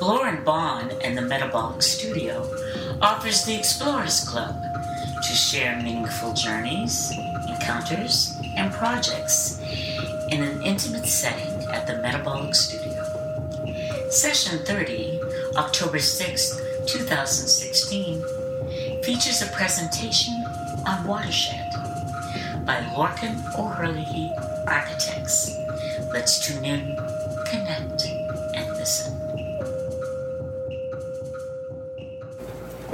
Lauren Bon and the Metabolic Studio offers the Explorers Club to share meaningful journeys, encounters, and projects in an intimate setting at the Metabolic Studio. Session 30, October 6, 2016, features a presentation on Watershed by Lorcan O'Herlihy Architects. Let's tune in,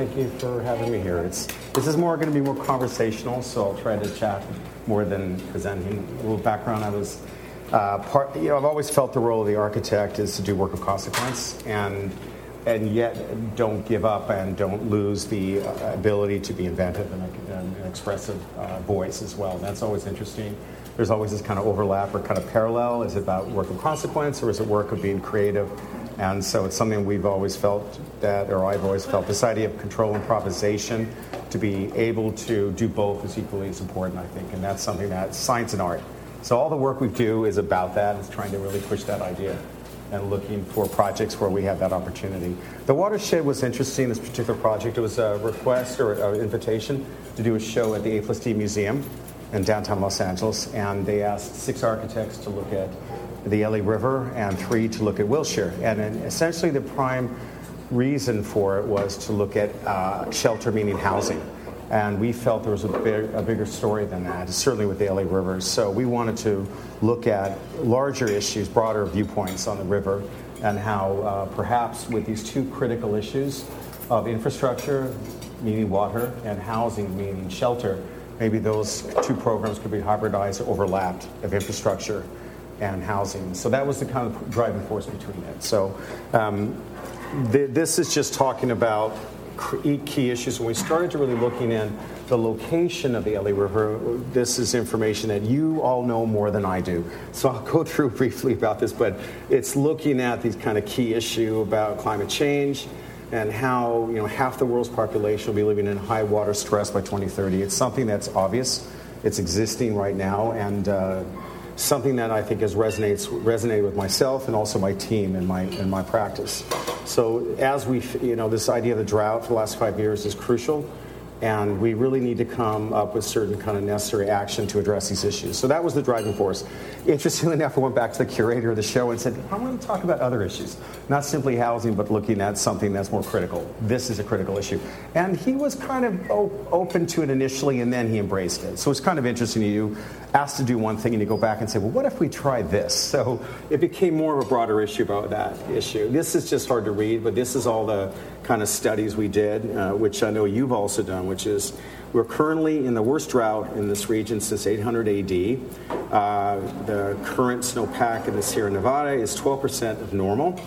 Thank you for having me here. It's, this is more going to be more conversational, so I'll try to chat more than presenting. A little background: I was uh, part. You know, I've always felt the role of the architect is to do work of consequence, and and yet don't give up and don't lose the uh, ability to be inventive and, an expressive uh, voice as well. And that's always interesting. There's always this kind of overlap or kind of parallel. Is it about work of consequence or is it work of being creative? And so it's something we've always felt that, or I've always felt, this idea of control improvisation, to be able to do both is equally as important, I think. And that's something that science and art. So all the work we do is about that, is trying to really push that idea and looking for projects where we have that opportunity. The watershed was interesting, this particular project. It was a request or an invitation to do a show at the A plus D Museum in downtown Los Angeles, and they asked six architects to look at the LA River and three to look at Wilshire. And essentially, the prime reason for it was to look at uh, shelter, meaning housing. And we felt there was a, big, a bigger story than that, certainly with the LA River. So we wanted to look at larger issues, broader viewpoints on the river, and how uh, perhaps with these two critical issues of infrastructure, meaning water, and housing, meaning shelter, maybe those two programs could be hybridized overlapped of infrastructure and housing. So that was the kind of driving force between it. So um, th- this is just talking about key issues. When we started to really looking in the location of the LA River, this is information that you all know more than I do. So I'll go through briefly about this, but it's looking at these kind of key issue about climate change and how you know half the world's population will be living in high water stress by 2030. It's something that's obvious. It's existing right now, and uh, something that I think has resonates resonated with myself and also my team and my and my practice. So as we, you know, this idea of the drought for the last five years is crucial and we really need to come up with certain kind of necessary action to address these issues. So that was the driving force. Interestingly enough, I went back to the curator of the show and said, I want to talk about other issues, not simply housing, but looking at something that's more critical. This is a critical issue. And he was kind of open to it initially, and then he embraced it. So it's kind of interesting. You asked to do one thing, and you go back and say, well, what if we try this? So it became more of a broader issue about that issue. This is just hard to read, but this is all the kind of studies we did, uh, which I know you've also done, which is we're currently in the worst drought in this region since 800 AD. Uh, the current snowpack in the Sierra Nevada is 12% of normal.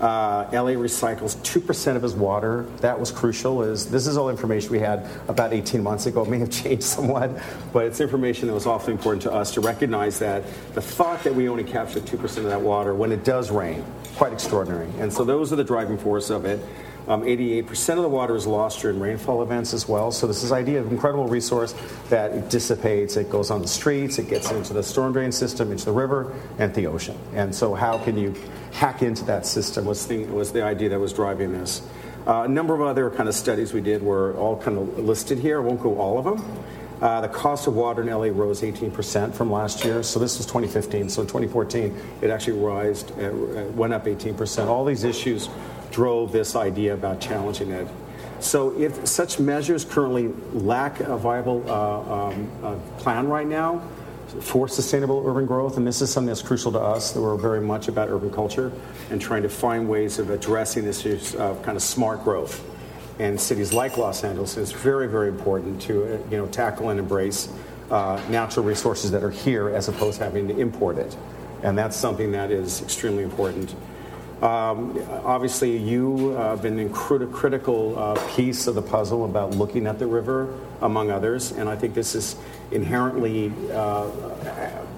Uh, LA recycles 2% of his water. That was crucial. Is This is all information we had about 18 months ago. It may have changed somewhat, but it's information that was awfully important to us to recognize that the thought that we only capture 2% of that water when it does rain, quite extraordinary. And so those are the driving force of it. Um, 88% of the water is lost during rainfall events as well. So this is idea of incredible resource that it dissipates, it goes on the streets, it gets into the storm drain system, into the river, and the ocean. And so how can you hack into that system was the, was the idea that was driving this. Uh, a number of other kind of studies we did were all kind of listed here. I won't go all of them. Uh, the cost of water in LA rose 18% from last year. So this was 2015. So in 2014, it actually rised, uh, went up 18%. All these issues drove this idea about challenging it. So if such measures currently lack a viable uh, um, uh, plan right now for sustainable urban growth, and this is something that's crucial to us, that we're very much about urban culture and trying to find ways of addressing issues of kind of smart growth. And cities like Los Angeles is very, very important to uh, you know tackle and embrace uh, natural resources that are here as opposed to having to import it. And that's something that is extremely important. Um, obviously, you uh, have been a crit- critical uh, piece of the puzzle about looking at the river, among others, and I think this is inherently uh,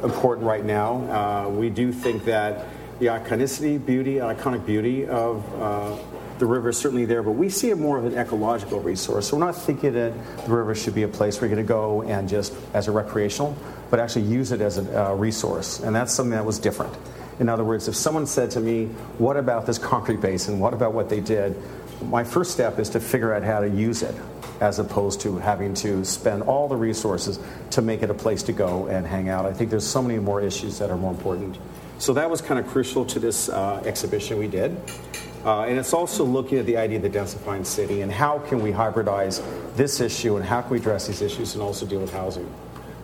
important right now. Uh, we do think that the iconicity, beauty, iconic beauty of uh, the river is certainly there, but we see it more of an ecological resource. So we're not thinking that the river should be a place where you're going to go and just as a recreational, but actually use it as a resource, and that's something that was different. In other words, if someone said to me, What about this concrete basin? What about what they did? My first step is to figure out how to use it as opposed to having to spend all the resources to make it a place to go and hang out. I think there's so many more issues that are more important. So that was kind of crucial to this uh, exhibition we did. Uh, and it's also looking at the idea of the densifying city and how can we hybridize this issue and how can we address these issues and also deal with housing.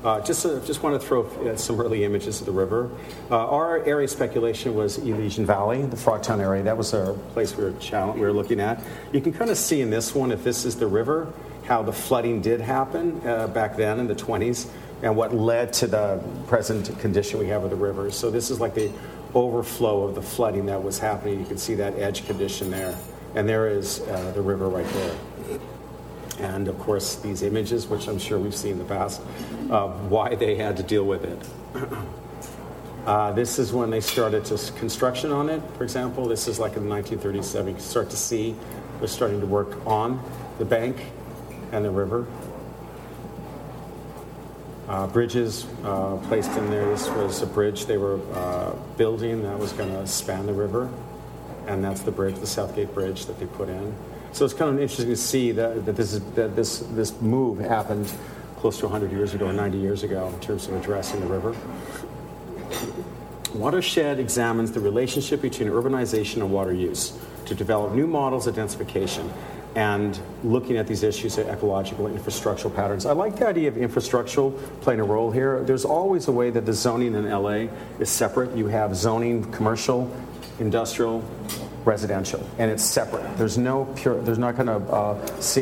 Uh, just, uh, just want to throw uh, some early images of the river. Uh, our area speculation was Elysian Valley, the Frogtown area. That was a place we were, we were looking at. You can kind of see in this one, if this is the river, how the flooding did happen uh, back then in the 20s and what led to the present condition we have of the river. So this is like the overflow of the flooding that was happening. You can see that edge condition there. And there is the river right there. And of course, these images, which I'm sure we've seen in the past, uh, why they had to deal with it. Uh, this is when they started to construction on it, for example. This is like in the 1937. You start to see they're starting to work on the bank and the river. Uh, bridges uh, placed in there. This was a bridge they were uh, building that was going to span the river, and that's the bridge, the Southgate Bridge that they put in. So it's kind of interesting to see that, that this is, that this this move happened close to 100 years ago or 90 years ago in terms of addressing the river. Watershed examines the relationship between urbanization and water use to develop new models of densification and looking at these issues of ecological and infrastructural patterns. I like the idea of infrastructural playing a role here. There's always a way that the zoning in LA is separate. You have zoning commercial, industrial, residential, and it's separate. There's no pure. There's not kind of uh,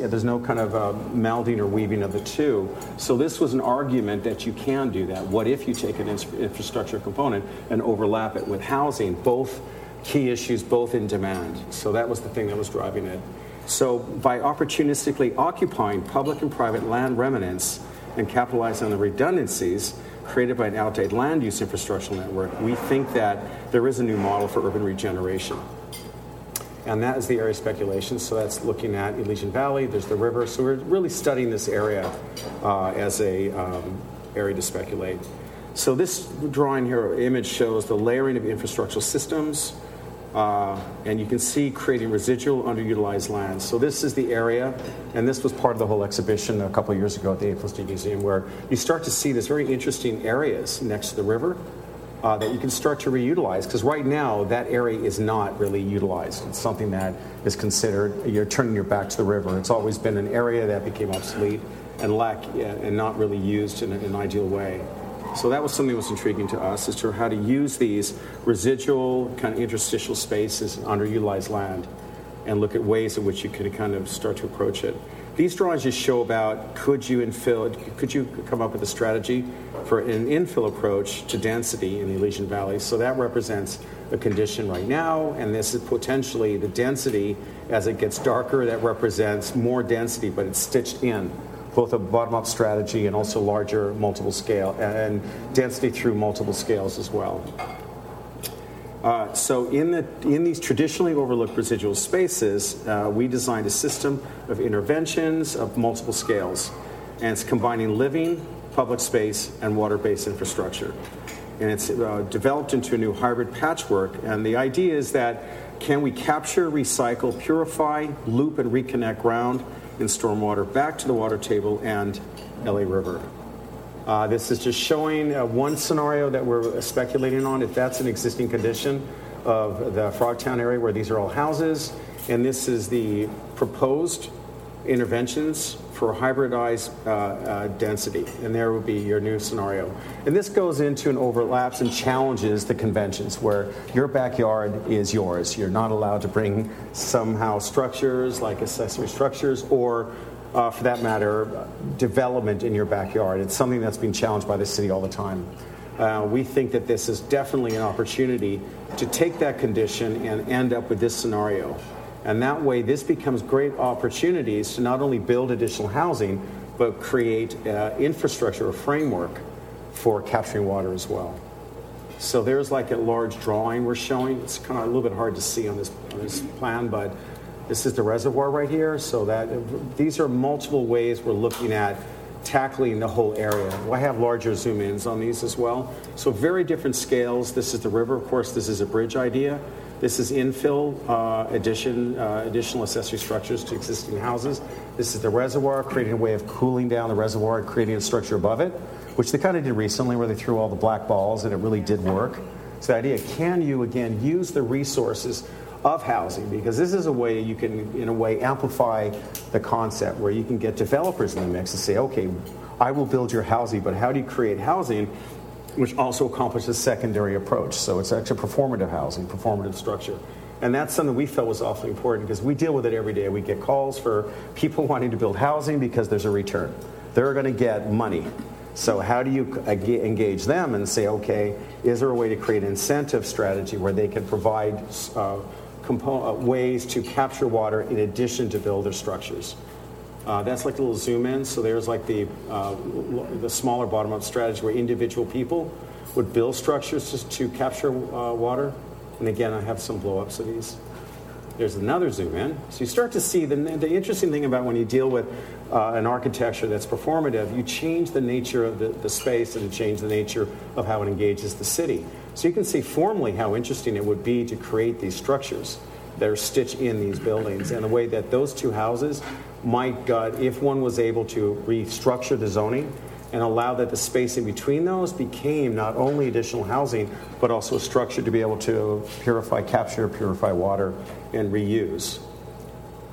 there's no kind of uh, melding or weaving of the two. So this was an argument that you can do that. What if you take an infrastructure component and overlap it with housing? Both key issues, both in demand. So that was the thing that was driving it. So, by opportunistically occupying public and private land remnants and capitalizing on the redundancies created by an outdated land use infrastructural network, we think that there is a new model for urban regeneration. And that is the area of speculation. So, that's looking at Elysian Valley, there's the river. So, we're really studying this area uh, as a um, area to speculate. So, this drawing here, image shows the layering of infrastructural systems uh, and you can see creating residual underutilized land. So this is the area, and this was part of the whole exhibition a couple years ago at the A Museum, where you start to see these very interesting areas next to the river uh, that you can start to reutilize. Because right now, that area is not really utilized. It's something that is considered you're turning your back to the river. It's always been an area that became obsolete and lack and not really used in an ideal way. So that was something that was intriguing to us as to how to use these residual kind of interstitial spaces and underutilized land and look at ways in which you could kind of start to approach it. These drawings just show about could you infill, could you come up with a strategy for an infill approach to density in the Elysian Valley? So that represents a condition right now, and this is potentially the density as it gets darker that represents more density, but it's stitched in both a bottom-up strategy and also larger multiple scale and density through multiple scales as well. Uh, so in, the, in these traditionally overlooked residual spaces, uh, we designed a system of interventions of multiple scales, and it's combining living, public space, and water-based infrastructure. And it's uh, developed into a new hybrid patchwork, and the idea is that can we capture, recycle, purify, loop, and reconnect ground in stormwater back to the water table and LA River. Uh, this is just showing uh, one scenario that we're speculating on, if that's an existing condition of the Frogtown area where these are all houses. And this is the proposed interventions for hybridized uh, uh, density, and there would be your new scenario. And this goes into and overlaps and challenges the conventions where your backyard is yours. You're not allowed to bring somehow structures like accessory structures or uh, for that matter, development in your backyard. It's something that's being challenged by the city all the time. Uh, we think that this is definitely an opportunity to take that condition and end up with this scenario and that way, this becomes great opportunities to not only build additional housing, but create uh, infrastructure or framework for capturing water as well. So there's like a large drawing we're showing. It's kind of a little bit hard to see on this, on this plan, but this is the reservoir right here. So that these are multiple ways we're looking at tackling the whole area. I have larger zoom ins on these as well. So, very different scales. This is the river, of course, this is a bridge idea. This is infill uh, addition, uh, additional accessory structures to existing houses. This is the reservoir, creating a way of cooling down the reservoir and creating a structure above it, which they kind of did recently where they threw all the black balls and it really did work. So the idea, can you again use the resources of housing because this is a way you can, in a way, amplify the concept where you can get developers in the mix and say, okay, I will build your housing, but how do you create housing which also accomplishes a secondary approach? So it's actually performative housing, performative structure. And that's something we felt was awfully important because we deal with it every day. We get calls for people wanting to build housing because there's a return. They're going to get money. So, how do you engage them and say, okay, is there a way to create an incentive strategy where they can provide uh, uh, ways to capture water in addition to build their structures. Uh, that's like a little zoom in. So there's like the uh, the smaller bottom up strategy where individual people would build structures just to capture uh, water. And again, I have some blow ups of these. There's another zoom in. So you start to see the, the interesting thing about when you deal with uh, an architecture that's performative, you change the nature of the, the space and you change the nature of how it engages the city. So you can see formally how interesting it would be to create these structures that are stitched in these buildings and the way that those two houses might gut if one was able to restructure the zoning and allow that the space in between those became not only additional housing but also a structure to be able to purify capture purify water and reuse.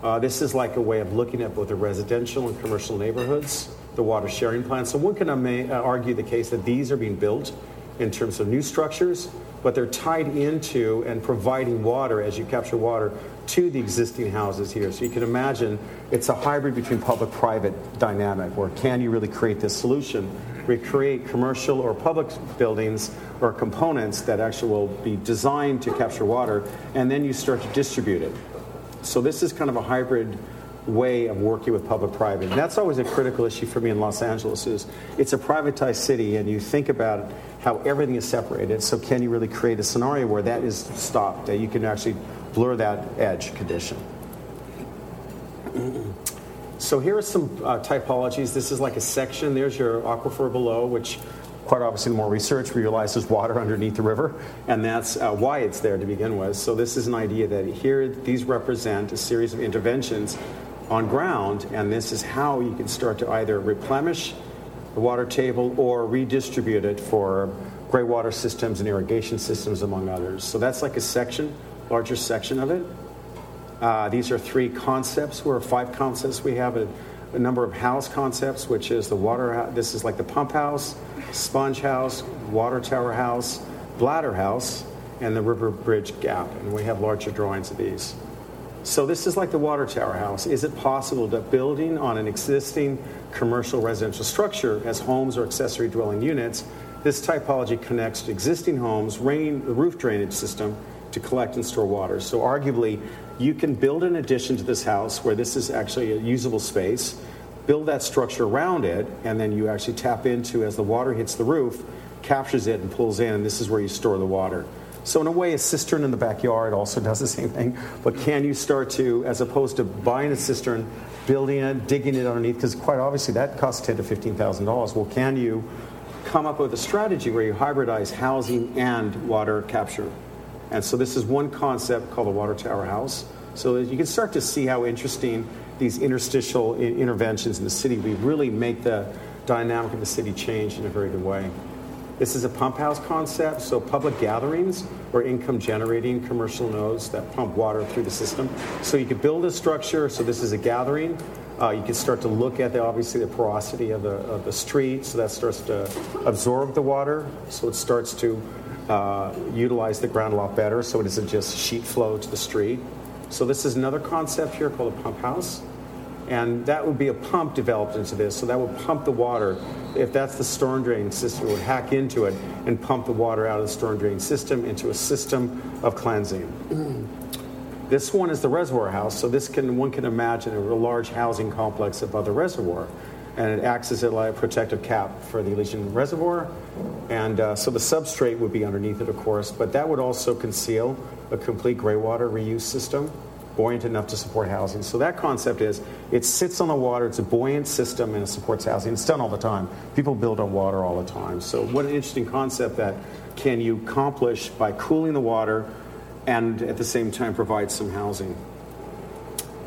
Uh, this is like a way of looking at both the residential and commercial neighborhoods the water sharing plan so one can uh, argue the case that these are being built in terms of new structures, but they're tied into and providing water as you capture water to the existing houses here. So you can imagine it's a hybrid between public private dynamic where can you really create this solution? Recreate commercial or public buildings or components that actually will be designed to capture water, and then you start to distribute it. So this is kind of a hybrid way of working with public-private. And that's always a critical issue for me in Los Angeles is it's a privatized city and you think about how everything is separated. So can you really create a scenario where that is stopped, that you can actually blur that edge condition? So here are some uh, typologies. This is like a section. There's your aquifer below, which quite obviously the more research we realize there's water underneath the river, and that's uh, why it's there to begin with. So this is an idea that here these represent a series of interventions on ground, and this is how you can start to either replenish the water table or redistribute it for gray water systems and irrigation systems, among others. So that's like a section, larger section of it. Uh, these are three concepts, or five concepts. We have a, a, number of house concepts, which is the water. This is like the pump house, sponge house, water tower house, bladder house, and the river bridge gap. And we have larger drawings of these. So this is like the water tower house. Is it possible that building on an existing commercial residential structure as homes or accessory dwelling units, this typology connects existing homes, rain, the roof drainage system to collect and store water. So arguably, you can build an addition to this house where this is actually a usable space, build that structure around it, and then you actually tap into as the water hits the roof, captures it and pulls in, and this is where you store the water. So, in a way, a cistern in the backyard also does the same thing. But can you start to, as opposed to buying a cistern, building it, digging it underneath, because quite obviously that costs ten to fifteen thousand dollars. Well, can you come up with a strategy where you hybridize housing and water capture? And so, this is one concept called the water tower house. So you can start to see how interesting these interstitial interventions in the city we really make the dynamic of the city change in a very good way. This is a pump house concept, so public gatherings or income generating commercial nodes that pump water through the system. So you could build a structure, so this is a gathering. Uh, you can start to look at the, obviously the porosity of the, of the street, so that starts to absorb the water, so it starts to uh, utilize the ground a lot better, so it isn't just sheet flow to the street. So this is another concept here called a pump house and that would be a pump developed into this. So that would pump the water. If that's the storm drain system, it would hack into it and pump the water out of the storm drain system into a system of cleansing. this one is the reservoir house, so this can one can imagine a large housing complex above the reservoir, and it acts as a like protective cap for the Elysian Reservoir, and uh, so the substrate would be underneath it, of course, but that would also conceal a complete gray water reuse system buoyant enough to support housing. So that concept is it sits on the water, it's a buoyant system, and it supports housing. It's done all the time. People build on water all the time. So what an interesting concept that can you accomplish by cooling the water and at the same time provide some housing.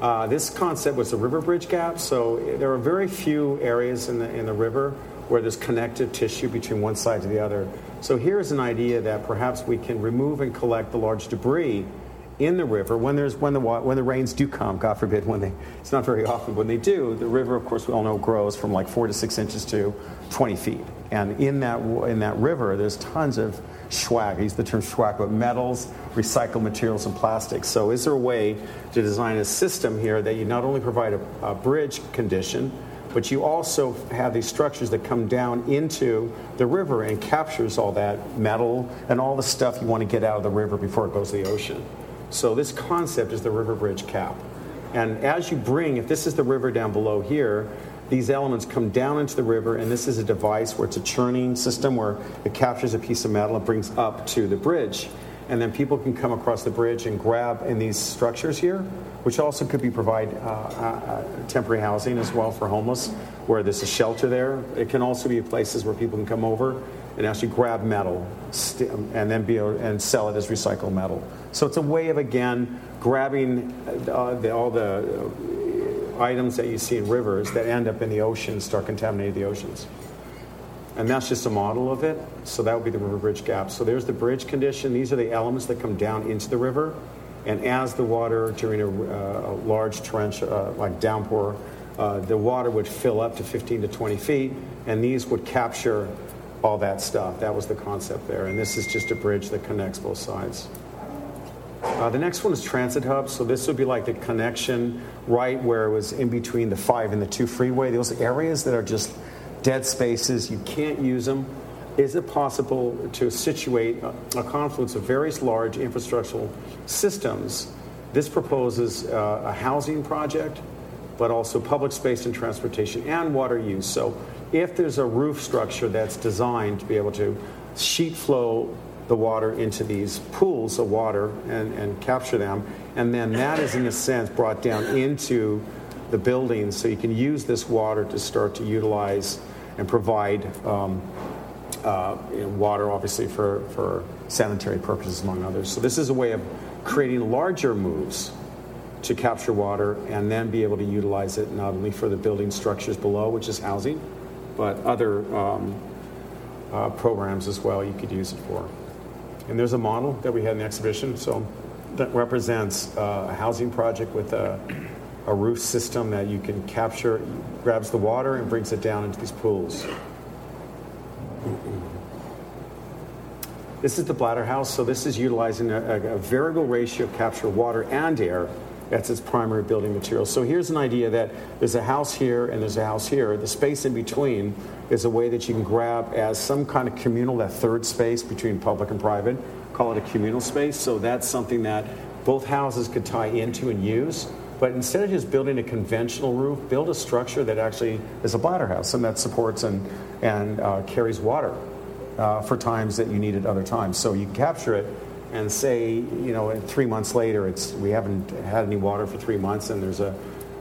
Uh, this concept was the river bridge gap, so there are very few areas in the, in the river where there's connective tissue between one side to the other. So here's an idea that perhaps we can remove and collect the large debris in the river when there's when the when the rains do come. God forbid when they. It's not very often. When they do, the river, of course, we all know grows from like four to six inches to 20 feet. And in that in that river, there's tons of swag. I use the term swag, but metals, recycled materials, and plastics. So, is there a way to design a system here that you not only provide a, a bridge condition, but you also have these structures that come down into the river and captures all that metal and all the stuff you want to get out of the river before it goes to the ocean. So this concept is the river bridge cap. And as you bring, if this is the river down below here, these elements come down into the river, and this is a device where it's a churning system where it captures a piece of metal and brings up to the bridge. And then people can come across the bridge and grab in these structures here, which also could be provide uh, uh, temporary housing as well for homeless, where there's a shelter there. It can also be places where people can come over and actually grab metal and then be able, and sell it as recycled metal. So it's a way of again grabbing uh, the, all the items that you see in rivers that end up in the ocean start contaminating the oceans. And that's just a model of it. So that would be the river bridge gap. So there's the bridge condition. These are the elements that come down into the river. And as the water during a, uh, a large trench, uh, like downpour, uh, the water would fill up to 15 to 20 feet, and these would capture all that stuff. That was the concept there. And this is just a bridge that connects both sides. Uh, the next one is transit hubs. So this would be like the connection right where it was in between the five and the two freeway. Those areas that are just dead spaces, you can't use them. Is it possible to situate a, a confluence of various large infrastructural systems? This proposes uh, a housing project, but also public space and transportation and water use. So if there's a roof structure that's designed to be able to sheet flow the water into these pools of water and, and capture them. And then that is, in a sense, brought down into the buildings so you can use this water to start to utilize and provide um, uh, you know, water, obviously, for, for sanitary purposes, among others. So, this is a way of creating larger moves to capture water and then be able to utilize it not only for the building structures below, which is housing, but other um, uh, programs as well you could use it for. And there's a model that we had in the exhibition. So that represents uh, a housing project with a, a roof system that you can capture, grabs the water and brings it down into these pools. This is the bladder house. So this is utilizing a, a, variable ratio of capture water and air. That's its primary building material. So here's an idea that there's a house here and there's a house here. The space in between is a way that you can grab as some kind of communal, that third space between public and private, call it a communal space. So that's something that both houses could tie into and use. But instead of just building a conventional roof, build a structure that actually is a bladder house and that supports and, and uh, carries water uh, for times that you need it other times. So you can capture it and say, you know, three months later, it's we haven't had any water for three months, and there's a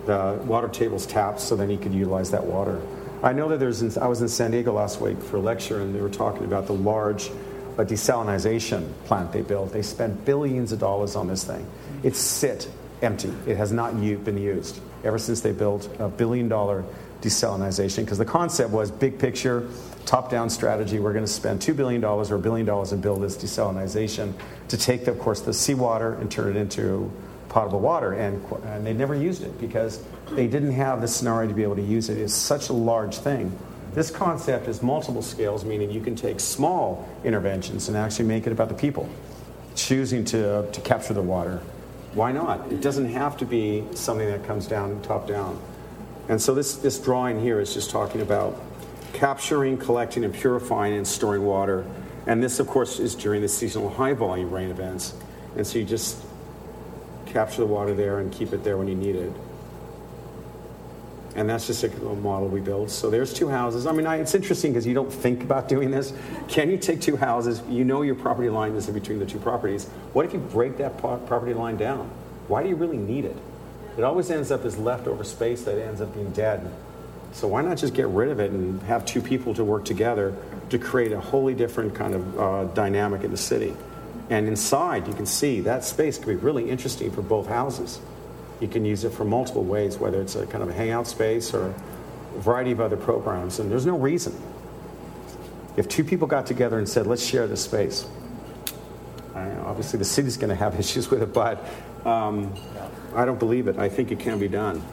the water table's tapped, so then you could utilize that water. I know that there's. I was in San Diego last week for a lecture, and they were talking about the large uh, desalination plant they built. They spent billions of dollars on this thing. It's sit empty. It has not been used ever since they built a billion dollar desalination. Because the concept was big picture, top down strategy. We're going to spend $2 billion or a billion dollars and build this desalination to take, the, of course, the seawater and turn it into potable water. And, and they never used it because they didn't have the scenario to be able to use it. It's such a large thing. This concept is multiple scales, meaning you can take small interventions and actually make it about the people choosing to, to capture the water. Why not? It doesn't have to be something that comes down top down. And so this, this drawing here is just talking about capturing, collecting, and purifying and storing water. And this, of course, is during the seasonal high volume rain events. And so you just capture the water there and keep it there when you need it. And that's just a little model we built. So there's two houses. I mean, I, it's interesting because you don't think about doing this. Can you take two houses? You know your property line is in between the two properties. What if you break that property line down? why do you really need it? It always ends up as leftover space that ends up being dead. So why not just get rid of it and have two people to work together to create a wholly different kind of uh, dynamic in the city? And inside, you can see that space can be really interesting for both houses. You can use it for multiple ways, whether it's a kind of a hangout space or a variety of other programs. And there's no reason. If two people got together and said, let's share this space, know, obviously the city's going to have issues with it, but um, I don't believe it. I think it can be done.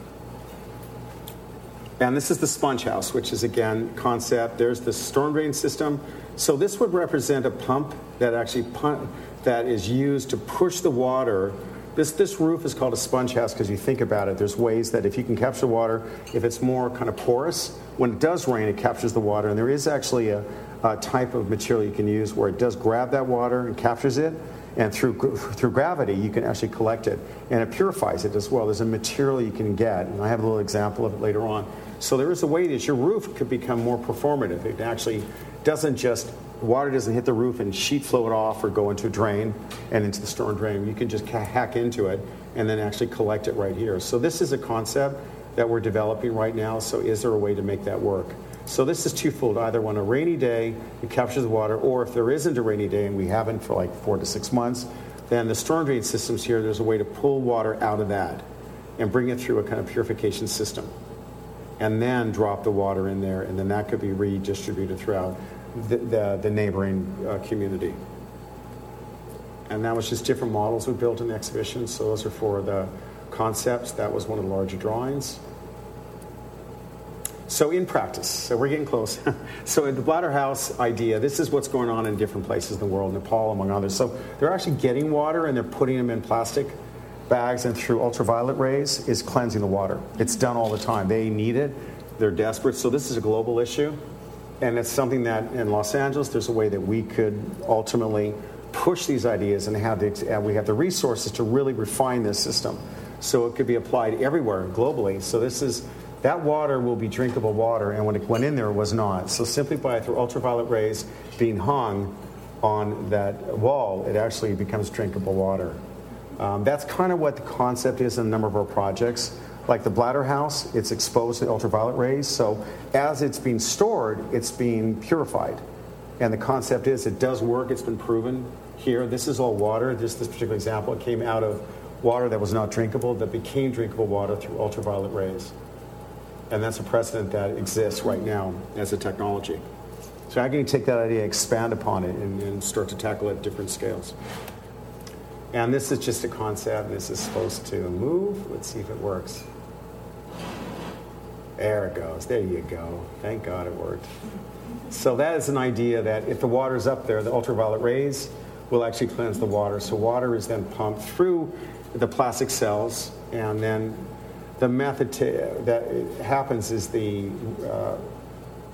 And this is the sponge house, which is again concept. There's the storm drain system. So this would represent a pump that actually pump, that is used to push the water. This this roof is called a sponge house because you think about it. There's ways that if you can capture water, if it's more kind of porous, when it does rain, it captures the water. And there is actually a, a type of material you can use where it does grab that water and captures it and through through gravity you can actually collect it. And it purifies it as well. There's a material you can get. And i have a little example of it later on. So there is a way that your roof could become more performative. It actually doesn't just water doesn't hit the roof and sheet flow it off or go into a drain and into the storm drain. You can just hack into it and then actually collect it right here. So this is a concept that we're developing right now. So is there a way to make that work so this is twofold. Either on a rainy day, it captures the water, or if there isn't a rainy day, and we haven't for like four to six months, then the storm drain systems here, there's a way to pull water out of that and bring it through a kind of purification system. And then drop the water in there, and then that could be redistributed throughout the, the, the neighboring uh, community. And that was just different models we built in the exhibition. So those are for the concepts. That was one of the larger drawings. So in practice, so we're getting close. so in the bladder house idea, this is what's going on in different places in the world, Nepal among others. So they're actually getting water and they're putting them in plastic bags and through ultraviolet rays is cleansing the water. It's done all the time. They need it. They're desperate. So this is a global issue. And it's something that in Los Angeles, there's a way that we could ultimately push these ideas and have the, and we have the resources to really refine this system so it could be applied everywhere globally. So this is that water will be drinkable water, and when it went in there, it was not. So simply by through ultraviolet rays being hung on that wall, it actually becomes drinkable water. Um, that's kind of what the concept is in a number of our projects. Like the bladder house, it's exposed to ultraviolet rays, so as it's being stored, it's being purified. And the concept is it does work, it's been proven here. This is all water. This, this particular example, it came out of water that was not drinkable that became drinkable water through ultraviolet rays. And that's a precedent that exists right now as a technology. So how can you take that idea, expand upon it, and, and start to tackle it at different scales? And this is just a concept. This is supposed to move. Let's see if it works. There it goes. There you go. Thank God it worked. So that is an idea that if the water is up there, the ultraviolet rays will actually cleanse the water. So water is then pumped through the plastic cells and then the method to, that happens is the uh,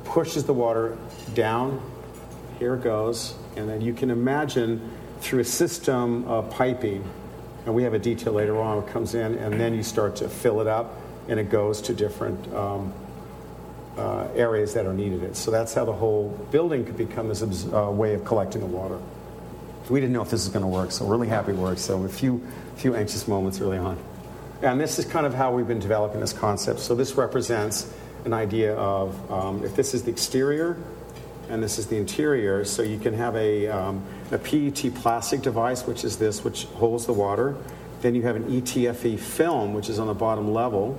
pushes the water down. Here it goes, and then you can imagine through a system of piping, and we have a detail later on. It comes in, and then you start to fill it up, and it goes to different um, uh, areas that are needed. It so that's how the whole building could become this uh, way of collecting the water. We didn't know if this was going to work, so we're really happy it worked. So a few few anxious moments early on. And this is kind of how we've been developing this concept. So this represents an idea of um, if this is the exterior and this is the interior, so you can have a, um, a PET plastic device, which is this, which holds the water. Then you have an ETFE film, which is on the bottom level.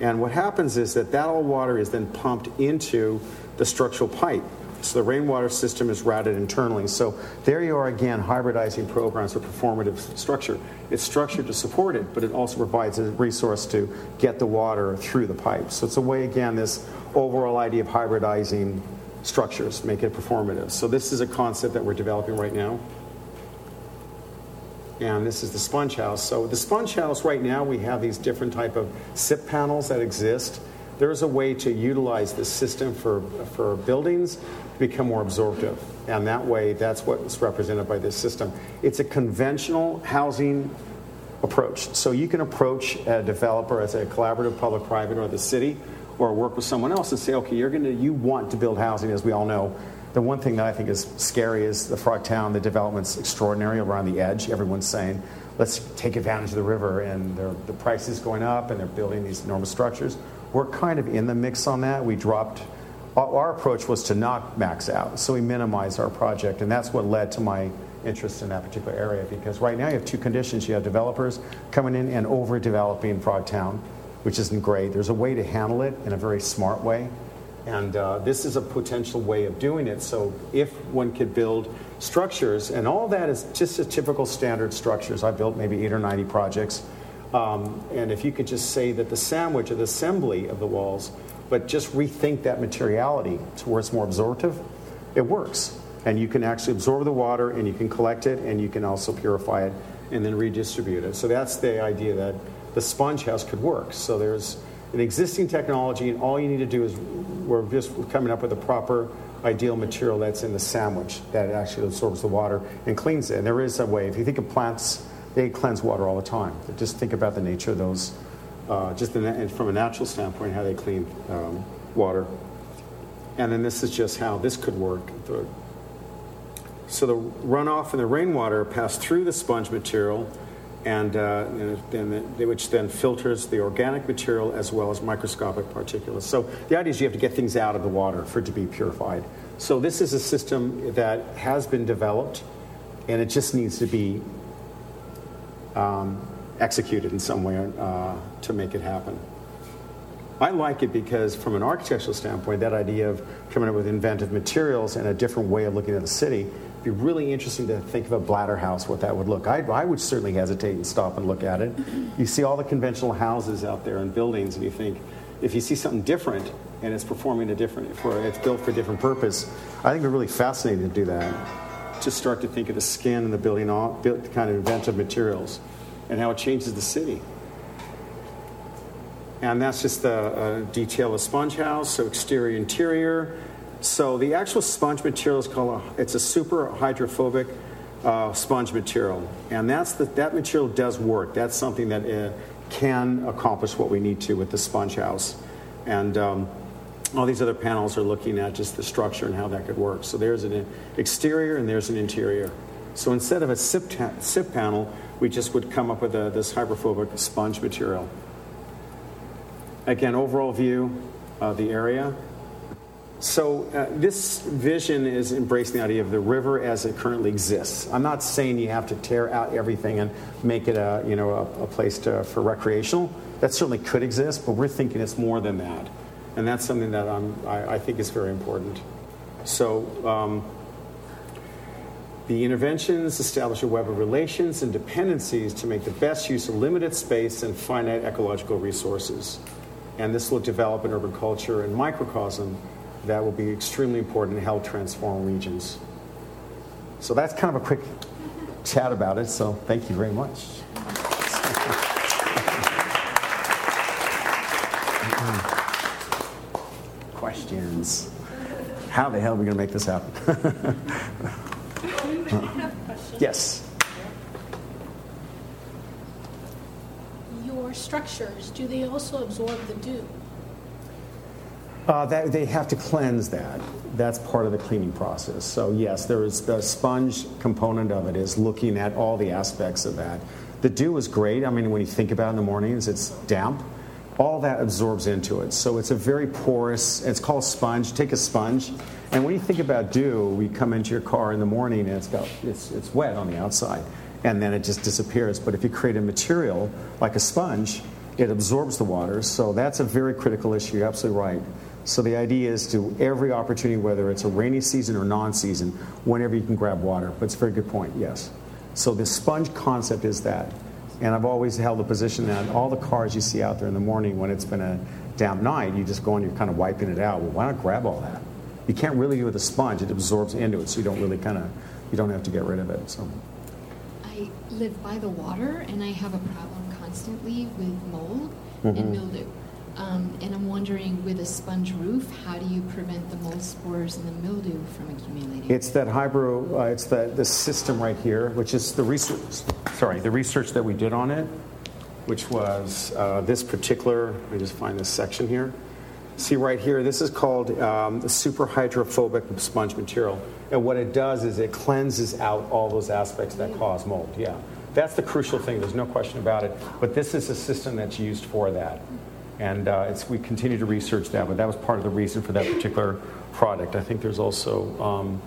And what happens is that that all water is then pumped into the structural pipe. So the rainwater system is routed internally. So there you are again, hybridizing programs with performative structure. It's structured to support it, but it also provides a resource to get the water through the pipe. So it's a way, again, this overall idea of hybridizing structures, make it performative. So this is a concept that we're developing right now. And this is the sponge house. So the sponge house right now, we have these different type of SIP panels that exist there is a way to utilize this system for, for buildings to become more absorptive. And that way, that's what's represented by this system. It's a conventional housing approach. So you can approach a developer as a collaborative public private or the city or work with someone else and say, okay, you're gonna you want to build housing, as we all know. The one thing that I think is scary is the Frog Town, the development's extraordinary around the edge. Everyone's saying, let's take advantage of the river, and the price is going up, and they're building these enormous structures. We're kind of in the mix on that. We dropped. Our approach was to not max out, so we minimized our project, and that's what led to my interest in that particular area. Because right now you have two conditions: you have developers coming in and overdeveloping Frogtown, which isn't great. There's a way to handle it in a very smart way, and uh, this is a potential way of doing it. So if one could build structures, and all that is just a typical standard structures. I've built maybe eight or 90 projects. Um, and if you could just say that the sandwich or the assembly of the walls, but just rethink that materiality to where it's more absorptive, it works. And you can actually absorb the water and you can collect it and you can also purify it and then redistribute it. So that's the idea that the sponge house could work. So there's an existing technology, and all you need to do is we're just coming up with a proper ideal material that's in the sandwich that actually absorbs the water and cleans it. And there is a way. If you think of plants, they cleanse water all the time. Just think about the nature of those, uh, just the, from a natural standpoint, how they clean um, water. And then this is just how this could work. So the runoff and the rainwater pass through the sponge material and, uh, and which then filters the organic material as well as microscopic particulates. So the idea is you have to get things out of the water for it to be purified. So this is a system that has been developed, and it just needs to be um, executed in some way uh, to make it happen. I like it because, from an architectural standpoint, that idea of coming up with inventive materials and a different way of looking at a city be really interesting to think of a bladder house, what that would look. I, I would certainly hesitate and stop and look at it. You see all the conventional houses out there and buildings, and you think, if you see something different and it's performing a different, for it's built for a different purpose, I think it's really fascinating to do that. To start to think of the skin and the building, all, kind of inventive materials, and how it changes the city. And that's just the detail of sponge house, so exterior, interior. So the actual sponge material is called a, it's a super hydrophobic uh, sponge material, and that's the, that material does work. That's something that uh, can accomplish what we need to with the sponge house, and um, all these other panels are looking at just the structure and how that could work. So there's an exterior and there's an interior. So instead of a SIP, ta- SIP panel, we just would come up with a, this hydrophobic sponge material. Again, overall view of the area. So, uh, this vision is embracing the idea of the river as it currently exists. I'm not saying you have to tear out everything and make it a, you know, a, a place to, for recreational. That certainly could exist, but we're thinking it's more than that. And that's something that I, I think is very important. So, um, the interventions establish a web of relations and dependencies to make the best use of limited space and finite ecological resources. And this will develop an urban culture and microcosm that will be extremely important to help transform regions. So that's kind of a quick chat about it. So thank you very much. How the hell are we going to make this happen? yes. Your structures, do they also absorb the dew? Uh, that, they have to cleanse that. That's part of the cleaning process. So yes, there is the sponge component of it is looking at all the aspects of that. The dew is great. I mean, when you think about it in the mornings, it's damp. All that absorbs into it. So it's a very porous. It's called sponge. Take a sponge, and when you think about dew, we come into your car in the morning and it's got it's, it's wet on the outside, and then it just disappears. But if you create a material like a sponge, it absorbs the water. So that's a very critical issue. You're absolutely right. So the idea is to every opportunity, whether it's a rainy season or non-season, whenever you can grab water. But it's a very good point, yes. So the sponge concept is that. And I've always held the position that all the cars you see out there in the morning when it's been a damp night, you just go and you're kind of wiping it out. Well, why not grab all that? You can't really do it with a sponge. It absorbs into it, so you don't really kind of, you don't have to get rid of it. So. I live by the water, and I have a problem constantly with mold mm-hmm. and mildew. Um, and I'm wondering, with a sponge roof, how do you prevent the mold spores and the mildew from accumulating? It's that hybro, uh, it's the, the system right here, which is the research, sorry, the research that we did on it, which was uh, this particular, let me just find this section here. See right here, this is called um, the super hydrophobic sponge material. And what it does is it cleanses out all those aspects that cause mold, yeah. That's the crucial thing. There's no question about it. But this is a system that's used for that. And uh, we continue to research that, but that was part of the reason for that particular product. I think there's also, um,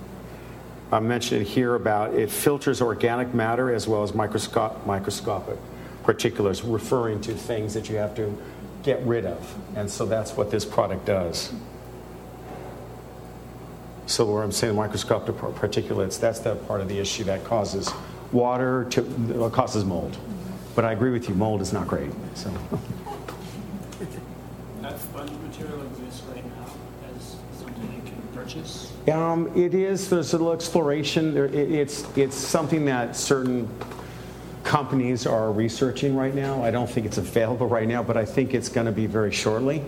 I mentioned here about it filters organic matter as well as microsco- microscopic particulars, referring to things that you have to get rid of. And so that's what this product does. So where I'm saying microscopic particulates, that's the part of the issue that causes water to causes mold. But I agree with you, mold is not great. So. Right now as something you can purchase. Um, it is. There's a little exploration. There, it, it's it's something that certain companies are researching right now. I don't think it's available right now, but I think it's going to be very shortly.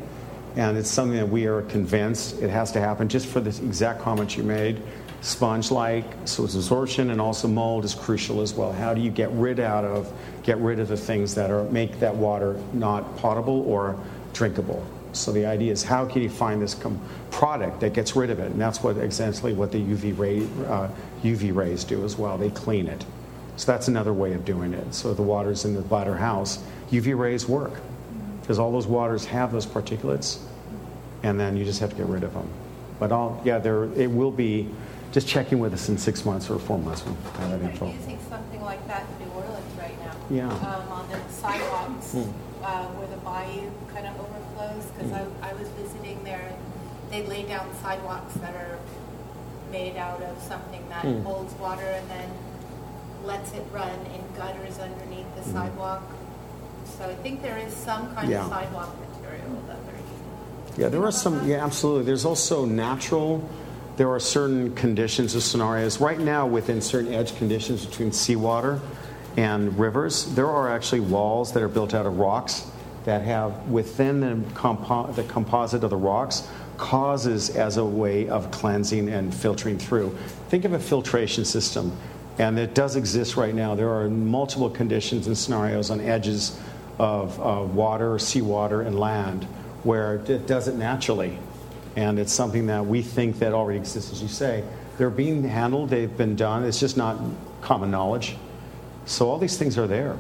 And it's something that we are convinced it has to happen just for the exact comments you made. Sponge like, so it's absorption and also mold is crucial as well. How do you get rid out of get rid of the things that are make that water not potable or drinkable? So the idea is how can you find this com- product that gets rid of it? And that's what essentially what the UV ray uh, UV rays do as well. They clean it. So that's another way of doing it. So the waters in the bladder house, UV rays work because all those waters have those particulates, and then you just have to get rid of them. But all, yeah, there it will be. Just checking with us in six months or four months. We'll have that info. using something like that in New Orleans right now. Yeah. Um, on the sidewalks mm. uh, where the bayou kind of overflows, because. I, I was visiting there, and they lay down sidewalks that are made out of something that mm. holds water and then lets it run in gutters underneath the mm. sidewalk so I think there is some kind yeah. of sidewalk material that they're using. Yeah, there are some. Yeah, absolutely. There's also natural. There are certain conditions or scenarios right now within certain edge conditions between seawater and rivers. There are actually walls that are built out of rocks that have within the, compo- the composite of the rocks causes as a way of cleansing and filtering through. Think of a filtration system, and it does exist right now. There are multiple conditions and scenarios on edges of uh, water, seawater, and land where it does it naturally. And it's something that we think that already exists, as you say. They're being handled, they've been done, it's just not common knowledge. So all these things are there.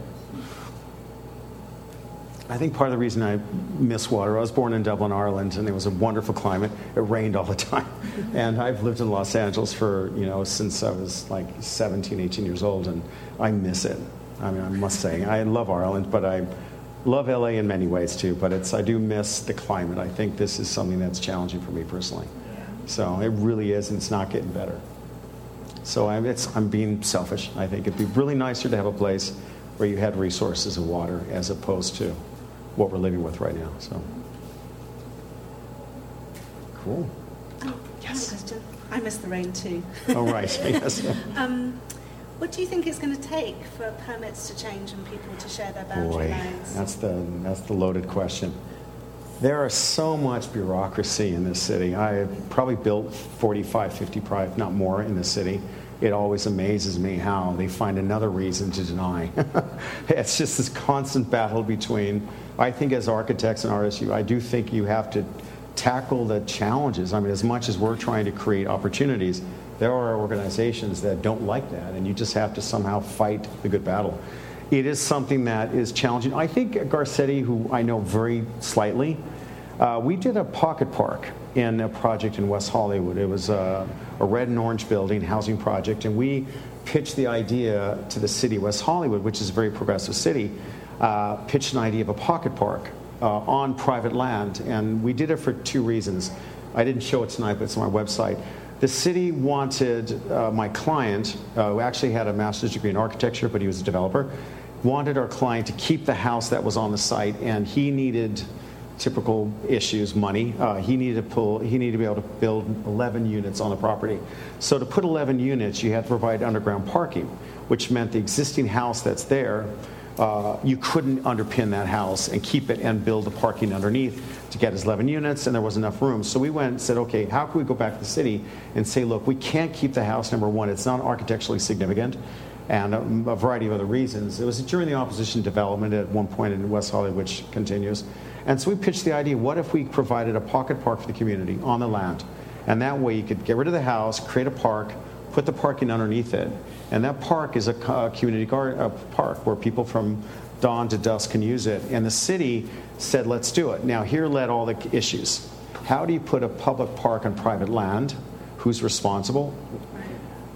I think part of the reason I miss water, I was born in Dublin, Ireland, and it was a wonderful climate. It rained all the time. And I've lived in Los Angeles for, you know, since I was like 17, 18 years old, and I miss it. I mean, I must say, I love Ireland, but I love LA in many ways too, but it's I do miss the climate. I think this is something that's challenging for me personally. So it really is, and it's not getting better. So I'm, I'm being selfish. I think it'd be really nicer to have a place where you had resources of water as opposed to what we're living with right now. So cool. Oh, yes. I miss the rain too. oh right. yes. um, what do you think it's going to take for permits to change and people to share their boundary Boy, lines? That's the, that's the loaded question. There is so much bureaucracy in this city. I have probably built 45, 50, probably not more in the city. It always amazes me how they find another reason to deny. it's just this constant battle between, I think, as architects and artists, you, I do think you have to tackle the challenges. I mean, as much as we're trying to create opportunities, there are organizations that don't like that, and you just have to somehow fight the good battle. It is something that is challenging. I think Garcetti, who I know very slightly, uh, we did a pocket park in a project in West Hollywood. It was a, a red and orange building housing project, and we pitched the idea to the city of West Hollywood, which is a very progressive city, uh, pitched an idea of a pocket park uh, on private land. And we did it for two reasons. I didn't show it tonight, but it's on my website. The city wanted uh, my client, uh, who actually had a master's degree in architecture, but he was a developer, wanted our client to keep the house that was on the site, and he needed typical issues, money. Uh, he needed to pull. He needed to be able to build 11 units on the property. So to put 11 units, you had to provide underground parking, which meant the existing house that's there uh, you couldn't underpin that house and keep it and build the parking underneath to get his 11 units, and there was enough room. So we went and said, okay, how can we go back to the city and say, look, we can't keep the house, number one, it's not architecturally significant, and a, a variety of other reasons. It was during the opposition development at one point in West Hollywood, which continues. And so we pitched the idea what if we provided a pocket park for the community on the land? And that way you could get rid of the house, create a park, put the parking underneath it. And that park is a co- community uh, park where people from dawn to dusk can use it. And the city said, let's do it. Now, here led all the issues. How do you put a public park on private land? Who's responsible?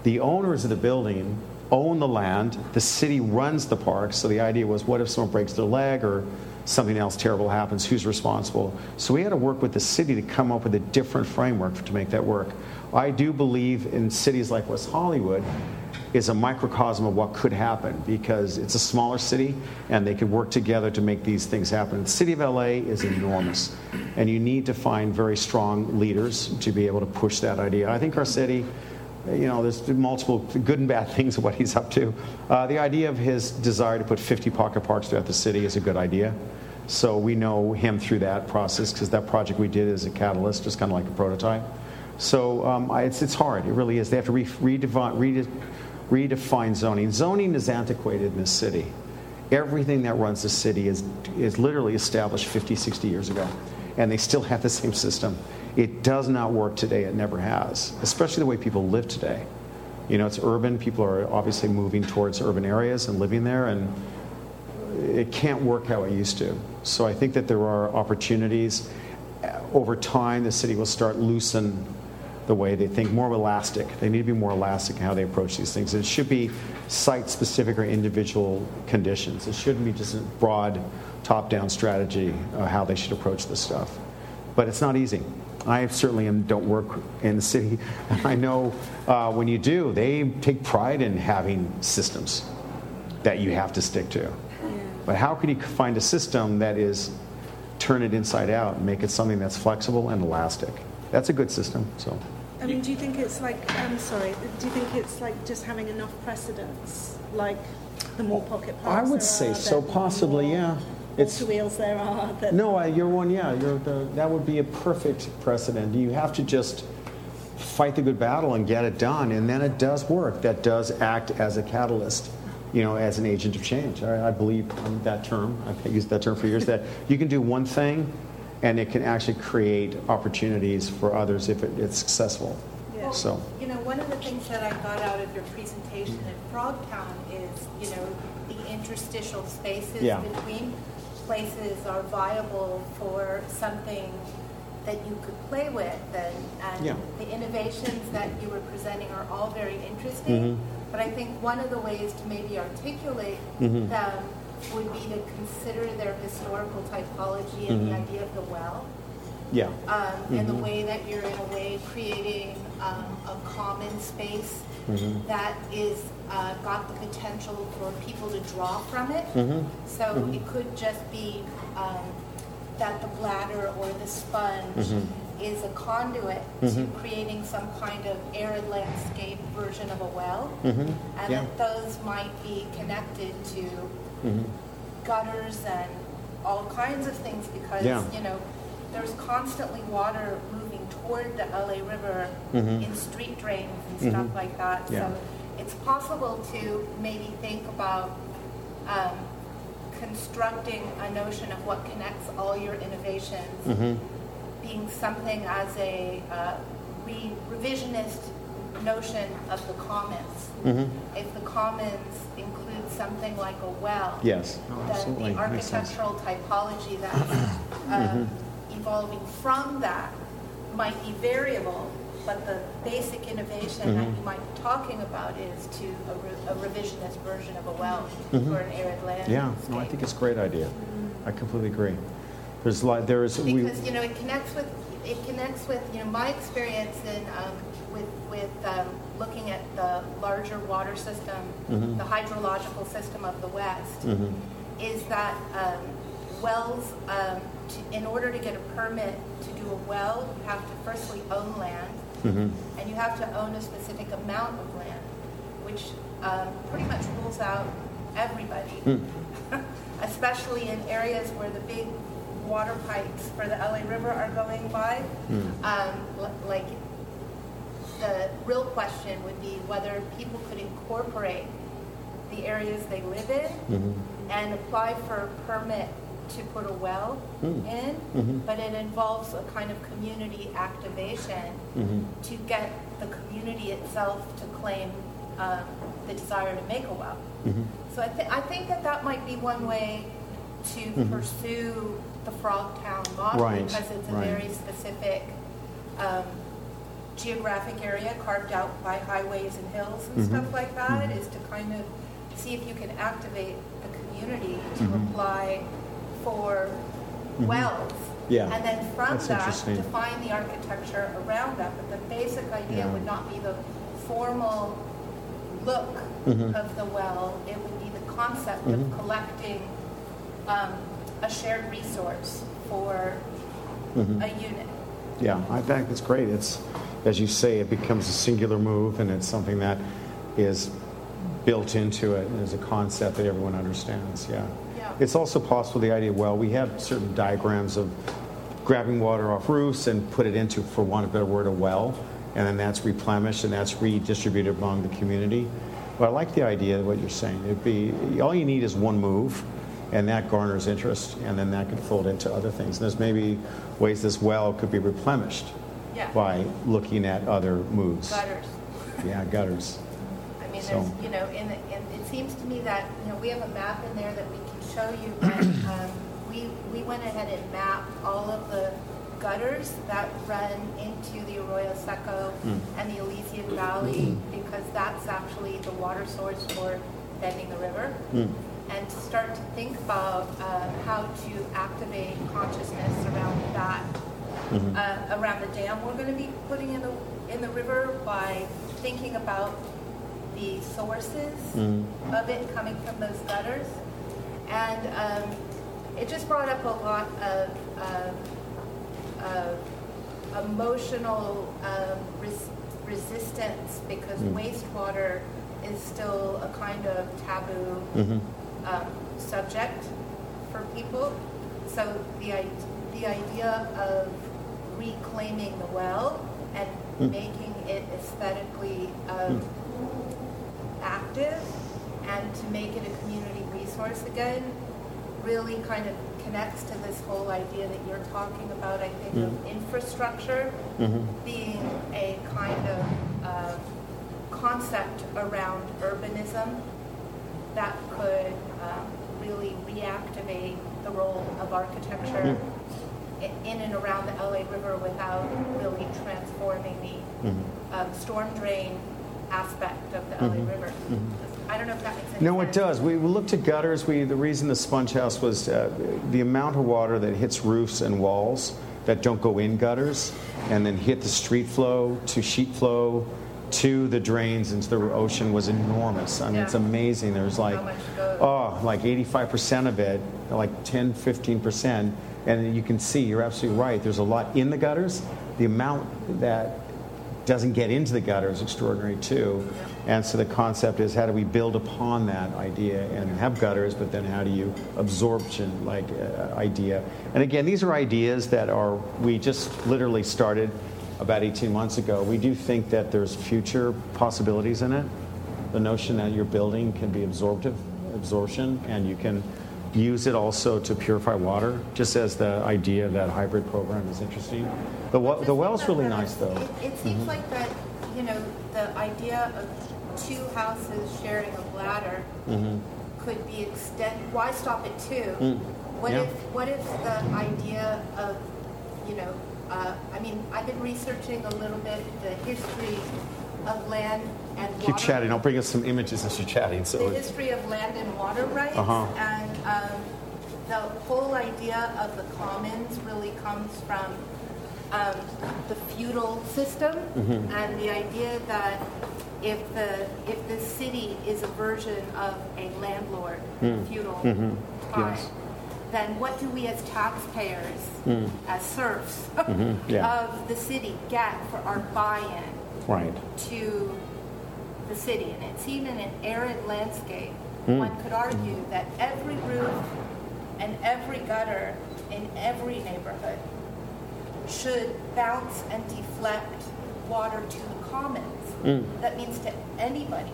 The owners of the building own the land. The city runs the park. So the idea was, what if someone breaks their leg or something else terrible happens? Who's responsible? So we had to work with the city to come up with a different framework to make that work. I do believe in cities like West Hollywood is a microcosm of what could happen because it's a smaller city and they could work together to make these things happen. The city of LA is enormous and you need to find very strong leaders to be able to push that idea. I think our city you know, there's multiple good and bad things of what he's up to. Uh, the idea of his desire to put 50 pocket parks throughout the city is a good idea. So we know him through that process because that project we did is a catalyst, just kind of like a prototype. So um, I, it's, it's hard. It really is. They have to re- redefine, rede- redefine zoning. Zoning is antiquated in this city. Everything that runs the city is, is literally established 50, 60 years ago. And they still have the same system. It does not work today. It never has, especially the way people live today. You know, it's urban. People are obviously moving towards urban areas and living there, and it can't work how it used to. So I think that there are opportunities. Over time, the city will start loosen the way they think, more elastic. They need to be more elastic in how they approach these things. It should be site specific or individual conditions. It shouldn't be just a broad top down strategy how they should approach this stuff. But it's not easy. I certainly am, don't work in the city. I know uh, when you do, they take pride in having systems that you have to stick to. But how can you find a system that is turn it inside out and make it something that's flexible and elastic? That's a good system. So. I mean, do you think it's like, I'm sorry, do you think it's like just having enough precedents? Like the more pocket I would say are, so, possibly, yeah. It's wheels there are. That, no, I, you're one. Yeah, you're the, that would be a perfect precedent. You have to just fight the good battle and get it done, and then it does work. That does act as a catalyst, you know, as an agent of change. I, I believe in that term. I've used that term for years. That you can do one thing, and it can actually create opportunities for others if it, it's successful. Yeah. So. You know, one of the things that I got out of your presentation at Frogtown is, you know, the interstitial spaces Yeah. between places are viable for something that you could play with and, and Yeah. the innovations that you were presenting are all very interesting. Mhm. But I think one of the ways to maybe articulate Mhm. them would be to consider their historical typology and the Mhm. idea of the well Yeah. um, and the Mhm. way that you're in a way creating um, a common space Mhm. that is uh, got the potential for people to draw from it. Mhm. So Mhm. it could just be um, that the bladder or the sponge Mhm. is a conduit to creating some kind of arid landscape version of a well, Mhm. and Yeah. that those might be connected to Mhm. gutters and all kinds of things because Yeah. you know there's constantly water moving toward the LA River in street drains and stuff like that. Yeah. So it's possible to maybe think about um, constructing a notion of what connects all your innovations Mhm. being something as a uh, re- revisionist notion of the commons. Mhm. If the commons include something like a well, Yes. Oh, then absolutely. the architectural typology that's um, evolving from that might be variable, but the basic innovation that Mhm. you might be talking about is to a, re- a revisionist version of a well Mhm. for an arid land. Yeah. No, I think it's a great idea. I completely agree. There's a lot. There is. We, because you know it connects with it connects with you know my experience in um, with with um, looking at the larger water system, Mhm. the hydrological system of the West, Mhm. is that um, wells um, to, in order to get a permit to do a well, you have to firstly own land, Mhm. and you have to own a specific amount of land, which um, pretty much rules out everybody Mm. especially in areas where the big water pipes for the LA River are going by. Mm. Um, like, the real question would be whether people could incorporate the areas they live in Mhm. and apply for a permit to put a well Mm. in, Mhm. but it involves a kind of community activation Mhm. to get the community itself to claim um, the desire to make a well. Mm-hmm. So I, th- I think that that might be one way to pursue the Frogtown model Mm-hmm. Right, because it's a right. very specific um, geographic area carved out by highways and hills and Mm-hmm. stuff like that. Is to kind of see if you can activate the community to Mm-hmm. apply for wells. Yeah, And then from that's that, define the architecture around that. But the basic idea Yeah. would not be the formal look Mm-hmm. of the well. It would be the concept of collecting um, a shared resource for Mm-hmm. a unit. Yeah, I think it's great. It's, as you say, it becomes a singular move, and it's something that is built into it as a concept that everyone understands. Yeah. It's also possible the idea. Well, we have certain diagrams of grabbing water off roofs and put it into, for want of a better word, a well, and then that's replenished and that's redistributed among the community. But I like the idea of what you're saying. It'd be all you need is one move, and that garners interest, and then that could fold into other things. And there's maybe ways this well could be replenished Yeah. by looking at other moves. Gutters. Yeah, gutters. I mean, So- there's, you know, and, and it seems to me that, you know, we have a map in there that we can show you, but um, we, we went ahead and mapped all of the gutters that run into the Arroyo Seco and the Elysian Valley, because that's actually the water source for bending the river. And to start to think about uh, how to activate consciousness around that uh, around the dam we're going to be putting in the in the river by thinking about the sources of it coming from those gutters, and um, it just brought up a lot of, of, of emotional um, res- resistance because wastewater is still a kind of taboo um, subject for people. So the the idea of reclaiming the well and making it aesthetically um, active and to make it a community resource again really kind of connects to this whole idea that you're talking about, I think, of infrastructure being a kind of uh, concept around urbanism that could um, really reactivate the role of architecture i- in and around the LA River without really transforming the um, storm drain aspect of the LA River. I don't know if that makes sense. No, it does. We looked at gutters. We, the reason the sponge house was uh, the amount of water that hits roofs and walls that don't go in gutters and then hit the street flow to sheet flow to the drains into the ocean was enormous. I mean, it's amazing. There's like, oh, like 85% of it, like 10, 15%. And you can see, you're absolutely right. There's a lot in the gutters. The amount that doesn't get into the gutter is extraordinary too. And so the concept is how do we build upon that idea and have gutters, but then how do you absorption like uh, idea? And again, these are ideas that are we just literally started about 18 months ago. We do think that there's future possibilities in it. The notion that your building can be absorptive absorption and you can use it also to purify water, just as the idea of that hybrid program is interesting. The, well, the well's really nice though. Mm-hmm. It, it seems like that, you know, the idea of two houses sharing a bladder Mm-hmm. could be extended. Why stop at two? What Mm. Yeah. if what if the idea of, you know, uh, I mean, I've been researching a little bit the history of land and water. Keep chatting. I'll bring us some images as you're chatting. So the history of land and water rights Uh-huh. and um, the whole idea of the commons really comes from um, the feudal system Mm-hmm. and the idea that if the if the city is a version of a landlord feudal time, Mm. Yes. then what do we as taxpayers, as serfs Mm. yeah. of the city get for our buy-in? right. to the city. And it's even an arid landscape, Hmm. one could argue that every roof and every gutter in every neighborhood should bounce and deflect water to the commons. Hmm. That means to anybody